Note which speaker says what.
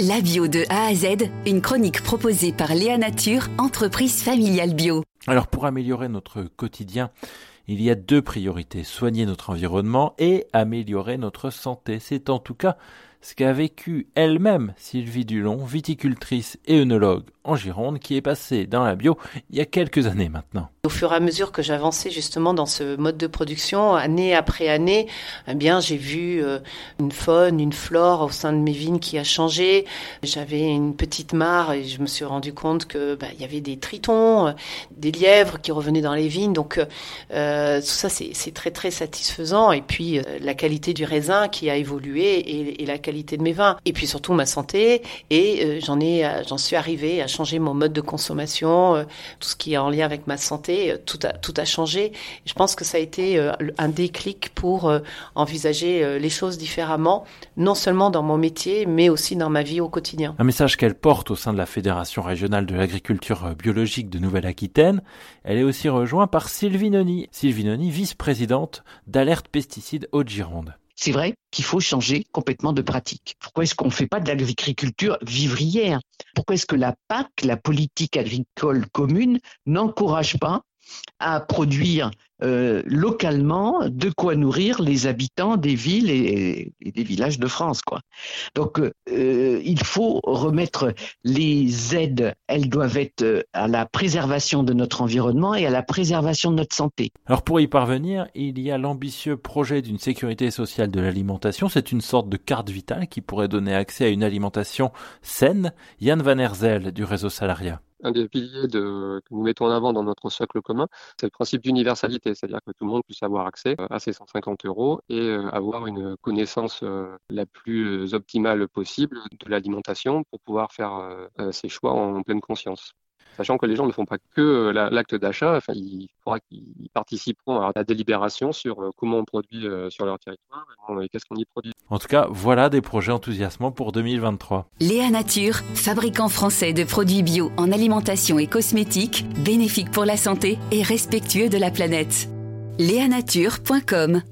Speaker 1: La bio de A à Z, une chronique proposée par Léa Nature, entreprise familiale bio.
Speaker 2: Alors pour améliorer notre quotidien, il y a deux priorités, soigner notre environnement et améliorer notre santé. C'est en tout cas ce qu'a vécu elle-même Sylvie Dulon, viticultrice et œnologue en Gironde, qui est passée dans la bio il y a quelques années maintenant.
Speaker 3: Au fur et à mesure que j'avançais justement dans ce mode de production, année après année, eh bien j'ai vu euh, une faune, une flore au sein de mes vignes qui a changé. J'avais une petite mare et je me suis rendu compte que bah, il y avait des tritons, euh, des lièvres qui revenaient dans les vignes. Donc euh, tout ça c'est très très satisfaisant. Et puis la qualité du raisin qui a évolué et, la qualité de mes vins. Et puis surtout ma santé. Et j'en suis arrivé à changer mon mode de consommation, tout ce qui est en lien avec ma santé euh, tout a, tout a changé. Je pense que ça a été euh, un déclic pour euh, envisager les choses différemment, non seulement dans mon métier, mais aussi dans ma vie au quotidien.
Speaker 2: Un message qu'elle porte au sein de la Fédération régionale de l'agriculture biologique de Nouvelle-Aquitaine. Elle est aussi rejointe par Sylvie Noni. Sylvie Noni, vice-présidente d'Alerte Pesticides Haute-Gironde.
Speaker 4: C'est vrai qu'il faut changer complètement de pratique. Pourquoi est-ce qu'on ne fait pas de l'agriculture vivrière? Pourquoi est-ce que la PAC, la politique agricole commune, n'encourage pas à produire euh, localement de quoi nourrir les habitants des villes et, des villages de France. Donc euh, il faut remettre les aides, elles doivent être à la préservation de notre environnement et à la préservation de notre santé.
Speaker 2: Alors pour y parvenir, il y a l'ambitieux projet d'une sécurité sociale de l'alimentation. C'est une sorte de carte vitale qui pourrait donner accès à une alimentation saine. Yann Van Herzel du réseau Salaria
Speaker 5: un des piliers que nous mettons en avant dans notre socle commun, c'est le principe d'universalité, c'est-à-dire que tout le monde puisse avoir accès euh, à ces 150 euros et euh, avoir une connaissance euh, la plus optimale possible de l'alimentation pour pouvoir faire ses choix en pleine conscience sachant que les gens ne font pas que l'acte d'achat, enfin, il faudra qu'ils participeront à la délibération sur euh, comment on produit euh, sur leur territoire et qu'est-ce qu'on y produit.
Speaker 2: En tout cas, voilà des projets enthousiasmants pour 2023.
Speaker 1: Léa Nature, fabricant français de produits bio en alimentation et cosmétiques, bénéfiques pour la santé et respectueux de la planète. Léanature.com